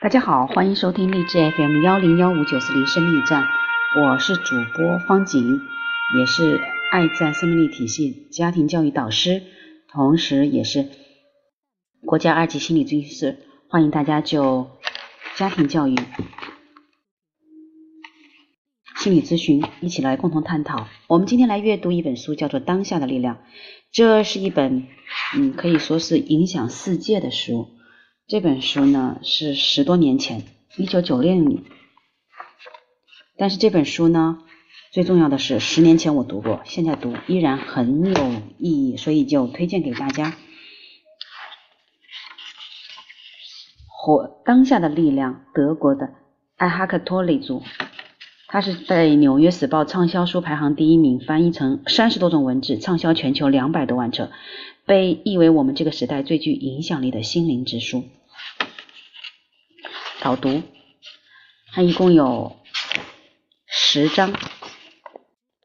大家好，欢迎收听励志 FM 幺零幺五九四零生命驿站，我是主播方景，也是爱在生命力体系家庭教育导师，同时也是国家二级心理咨询师，欢迎大家就家庭教育、心理咨询一起来共同探讨。我们今天来阅读一本书，叫做《当下的力量》，这是一本嗯可以说是影响世界的书。这本书呢是十多年前，一九九六年，但是这本书呢，最重要的是十年前我读过，现在读依然很有意义，所以就推荐给大家。活当下的力量，德国的艾哈克托雷族，他是在《纽约时报》畅销书排行第一名，翻译成三十多种文字，畅销全球两百多万册，被誉为我们这个时代最具影响力的心灵之书。导读，它一共有十章，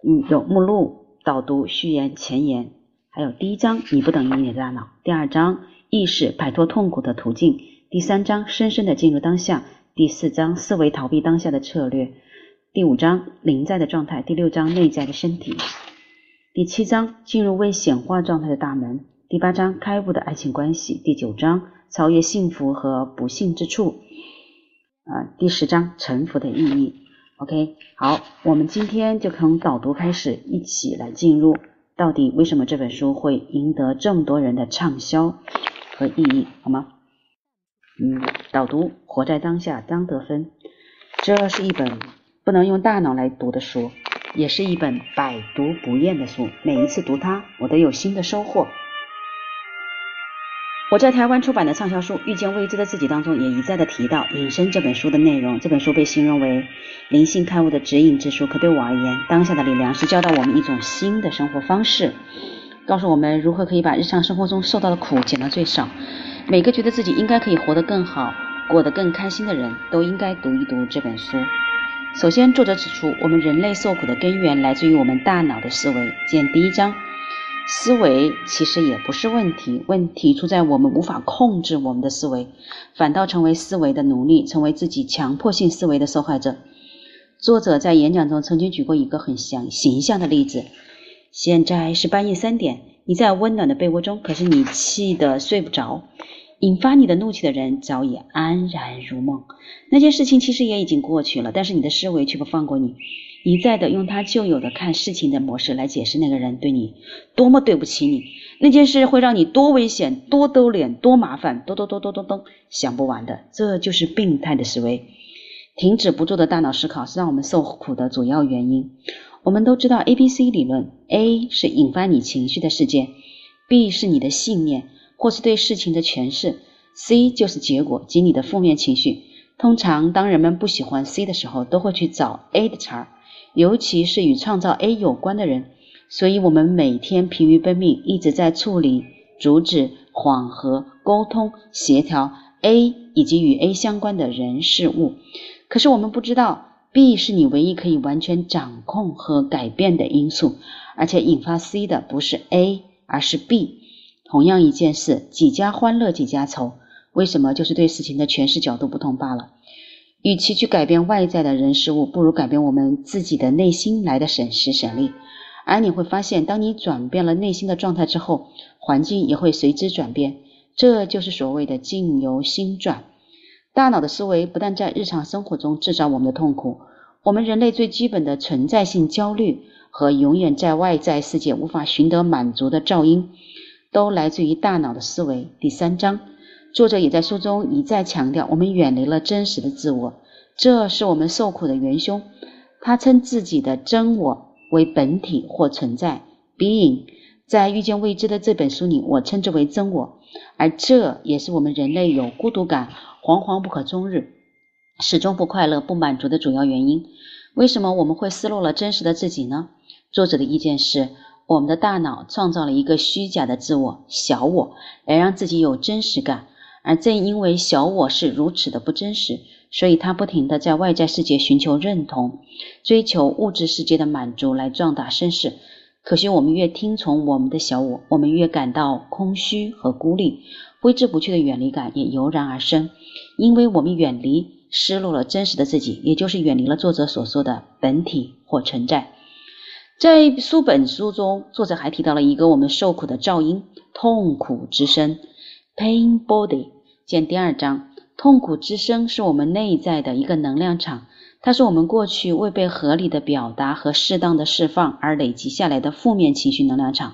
嗯，有目录、导读、序言、前言，还有第一章你不等于你的大脑，第二章意识摆脱痛苦的途径，第三章深深的进入当下，第四章思维逃避当下的策略，第五章临在的状态，第六章内在的身体，第七章进入未显化状态的大门，第八章开悟的爱情关系，第九章超越幸福和不幸之处。啊，第十章沉浮的意义。OK，好，我们今天就从导读开始，一起来进入到底为什么这本书会赢得这么多人的畅销和意义，好吗？嗯，导读：活在当下，张德芬。这是一本不能用大脑来读的书，也是一本百读不厌的书。每一次读它，我都有新的收获。我在台湾出版的畅销书《遇见未知的自己》当中，也一再的提到隐身这本书的内容。这本书被形容为灵性开悟的指引之书。可对我而言，当下的力量是教导我们一种新的生活方式，告诉我们如何可以把日常生活中受到的苦减到最少。每个觉得自己应该可以活得更好、过得更开心的人都应该读一读这本书。首先，作者指出，我们人类受苦的根源来自于我们大脑的思维。见第一章。思维其实也不是问题，问题出在我们无法控制我们的思维，反倒成为思维的奴隶，成为自己强迫性思维的受害者。作者在演讲中曾经举过一个很形形象的例子：现在是半夜三点，你在温暖的被窝中，可是你气得睡不着，引发你的怒气的人早已安然如梦。那件事情其实也已经过去了，但是你的思维却不放过你。一再的用他旧有的看事情的模式来解释那个人对你多么对不起你，那件事会让你多危险、多丢脸、多麻烦，多多多多多多想不完的，这就是病态的思维。停止不住的大脑思考是让我们受苦的主要原因。我们都知道 A B C 理论，A 是引发你情绪的事件，B 是你的信念或是对事情的诠释，C 就是结果及你的负面情绪。通常当人们不喜欢 C 的时候，都会去找 A 的茬儿。尤其是与创造 A 有关的人，所以我们每天疲于奔命，一直在处理、阻止、缓和、沟通、协调 A 以及与 A 相关的人事物。可是我们不知道，B 是你唯一可以完全掌控和改变的因素，而且引发 C 的不是 A，而是 B。同样一件事，几家欢乐几家愁，为什么？就是对事情的诠释角度不同罢了。与其去改变外在的人事物，不如改变我们自己的内心来的省时省力。而你会发现，当你转变了内心的状态之后，环境也会随之转变。这就是所谓的境由心转。大脑的思维不但在日常生活中制造我们的痛苦，我们人类最基本的存在性焦虑和永远在外在世界无法寻得满足的噪音，都来自于大脑的思维。第三章。作者也在书中一再强调，我们远离了真实的自我，这是我们受苦的元凶。他称自己的真我为本体或存在 （being）。在《遇见未知》的这本书里，我称之为真我，而这也是我们人类有孤独感、惶惶不可终日、始终不快乐、不满足的主要原因。为什么我们会失落了真实的自己呢？作者的意见是，我们的大脑创造了一个虚假的自我——小我，来让自己有真实感。而正因为小我是如此的不真实，所以他不停地在外在世界寻求认同，追求物质世界的满足来壮大身世。可惜我们越听从我们的小我，我们越感到空虚和孤立，挥之不去的远离感也油然而生，因为我们远离，失落了真实的自己，也就是远离了作者所说的本体或存在。在书本书中，作者还提到了一个我们受苦的噪音——痛苦之声 （pain body）。见第二章，痛苦之声是我们内在的一个能量场，它是我们过去未被合理的表达和适当的释放而累积下来的负面情绪能量场。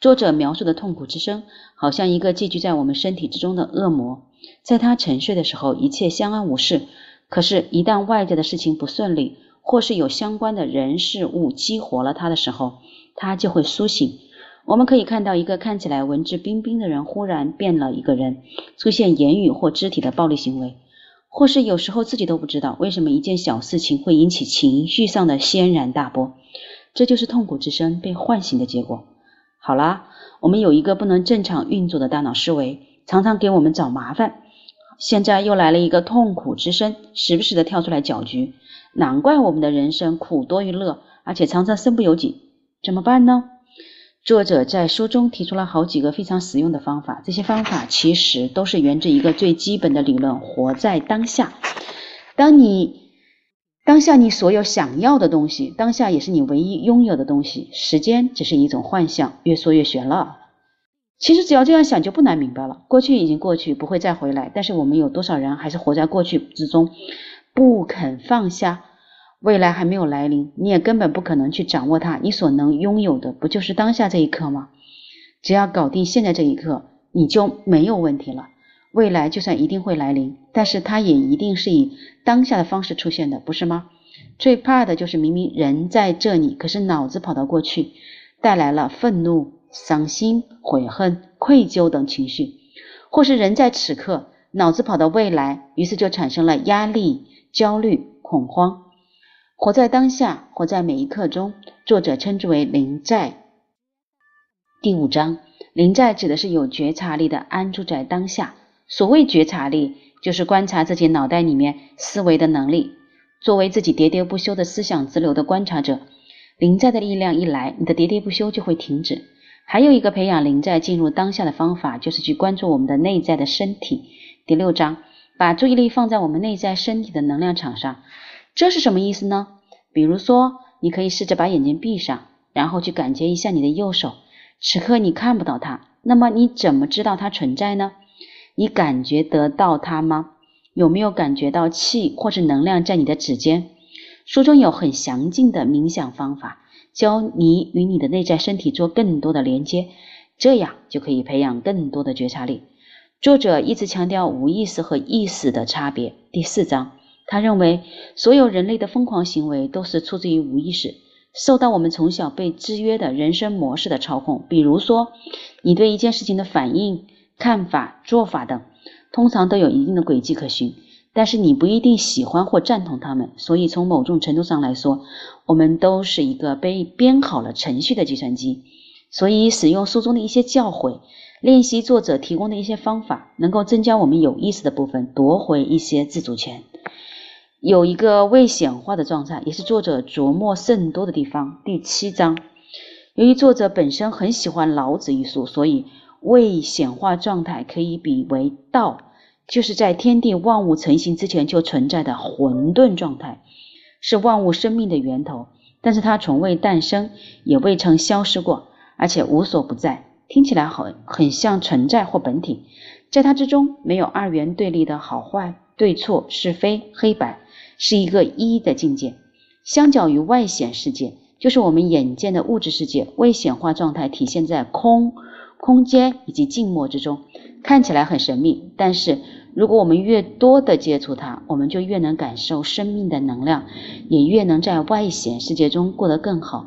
作者描述的痛苦之声，好像一个寄居在我们身体之中的恶魔，在他沉睡的时候，一切相安无事，可是，一旦外在的事情不顺利，或是有相关的人事物激活了他的时候，他就会苏醒。我们可以看到一个看起来文质彬彬的人忽然变了一个人，出现言语或肢体的暴力行为，或是有时候自己都不知道为什么一件小事情会引起情绪上的轩然大波。这就是痛苦之声被唤醒的结果。好啦，我们有一个不能正常运作的大脑思维，常常给我们找麻烦。现在又来了一个痛苦之声，时不时的跳出来搅局。难怪我们的人生苦多于乐，而且常常身不由己，怎么办呢？作者在书中提出了好几个非常实用的方法，这些方法其实都是源自一个最基本的理论：活在当下。当你当下你所有想要的东西，当下也是你唯一拥有的东西。时间只是一种幻象，越说越玄了。其实只要这样想，就不难明白了。过去已经过去，不会再回来。但是我们有多少人还是活在过去之中？不肯放下，未来还没有来临，你也根本不可能去掌握它。你所能拥有的，不就是当下这一刻吗？只要搞定现在这一刻，你就没有问题了。未来就算一定会来临，但是它也一定是以当下的方式出现的，不是吗？最怕的就是明明人在这里，可是脑子跑到过去，带来了愤怒、伤心、悔恨、愧疚等情绪，或是人在此刻，脑子跑到未来，于是就产生了压力。焦虑、恐慌，活在当下，活在每一刻中。作者称之为临在。第五章，临在指的是有觉察力的安住在当下。所谓觉察力，就是观察自己脑袋里面思维的能力。作为自己喋喋不休的思想之流的观察者，临在的力量一来，你的喋喋不休就会停止。还有一个培养临在进入当下的方法，就是去关注我们的内在的身体。第六章。把注意力放在我们内在身体的能量场上，这是什么意思呢？比如说，你可以试着把眼睛闭上，然后去感觉一下你的右手。此刻你看不到它，那么你怎么知道它存在呢？你感觉得到它吗？有没有感觉到气或是能量在你的指尖？书中有很详尽的冥想方法，教你与你的内在身体做更多的连接，这样就可以培养更多的觉察力。作者一直强调无意识和意识的差别。第四章，他认为所有人类的疯狂行为都是出自于无意识，受到我们从小被制约的人生模式的操控。比如说，你对一件事情的反应、看法、做法等，通常都有一定的轨迹可循，但是你不一定喜欢或赞同他们。所以，从某种程度上来说，我们都是一个被编好了程序的计算机。所以，使用书中的一些教诲。练习作者提供的一些方法，能够增加我们有意识的部分，夺回一些自主权。有一个未显化的状态，也是作者琢磨甚多的地方。第七章，由于作者本身很喜欢老子一书，所以未显化状态可以比为道，就是在天地万物成型之前就存在的混沌状态，是万物生命的源头。但是它从未诞生，也未曾消失过，而且无所不在。听起来很很像存在或本体，在它之中没有二元对立的好坏、对错、是非、黑白，是一个一的境界。相较于外显世界，就是我们眼见的物质世界，未显化状态体现在空、空间以及静默之中，看起来很神秘。但是如果我们越多的接触它，我们就越能感受生命的能量，也越能在外显世界中过得更好。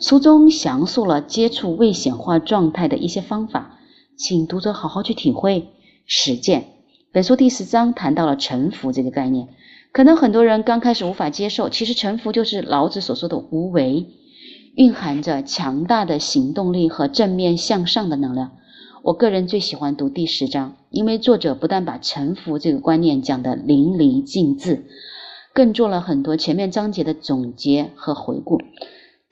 书中详述了接触未显化状态的一些方法，请读者好好去体会实践。本书第十章谈到了臣服这个概念，可能很多人刚开始无法接受，其实臣服就是老子所说的无为，蕴含着强大的行动力和正面向上的能量。我个人最喜欢读第十章，因为作者不但把臣服这个观念讲得淋漓尽致，更做了很多前面章节的总结和回顾。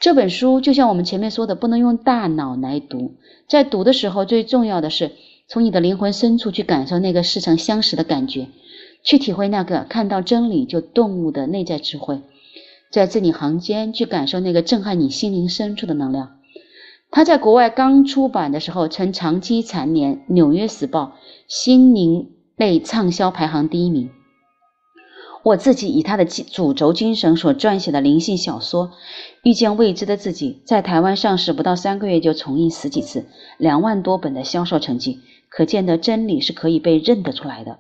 这本书就像我们前面说的，不能用大脑来读，在读的时候，最重要的是从你的灵魂深处去感受那个似曾相识的感觉，去体会那个看到真理就顿悟的内在智慧，在字里行间去感受那个震撼你心灵深处的能量。他在国外刚出版的时候，曾长期蝉联《纽约时报》心灵类畅销排行第一名。我自己以他的主轴精神所撰写的灵性小说《遇见未知的自己》，在台湾上市不到三个月就重印十几次，两万多本的销售成绩，可见得真理是可以被认得出来的。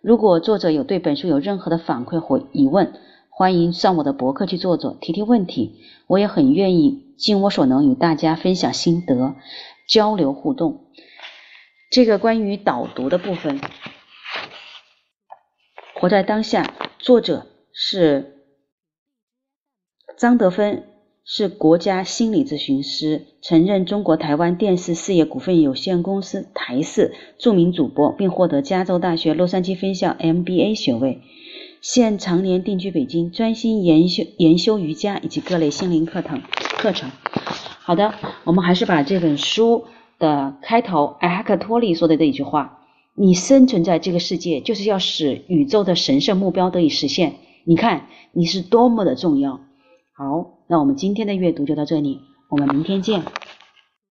如果作者有对本书有任何的反馈或疑问，欢迎上我的博客去坐坐，提提问题。我也很愿意尽我所能与大家分享心得，交流互动。这个关于导读的部分。活在当下，作者是张德芬，是国家心理咨询师，曾任中国台湾电视事业股份有限公司台视著名主播，并获得加州大学洛杉矶分校 MBA 学位。现常年定居北京，专心研修研修瑜伽以及各类心灵课程课程。好的，我们还是把这本书的开头艾哈克托利说的这一句话。你生存在这个世界，就是要使宇宙的神圣目标得以实现。你看，你是多么的重要。好，那我们今天的阅读就到这里，我们明天见。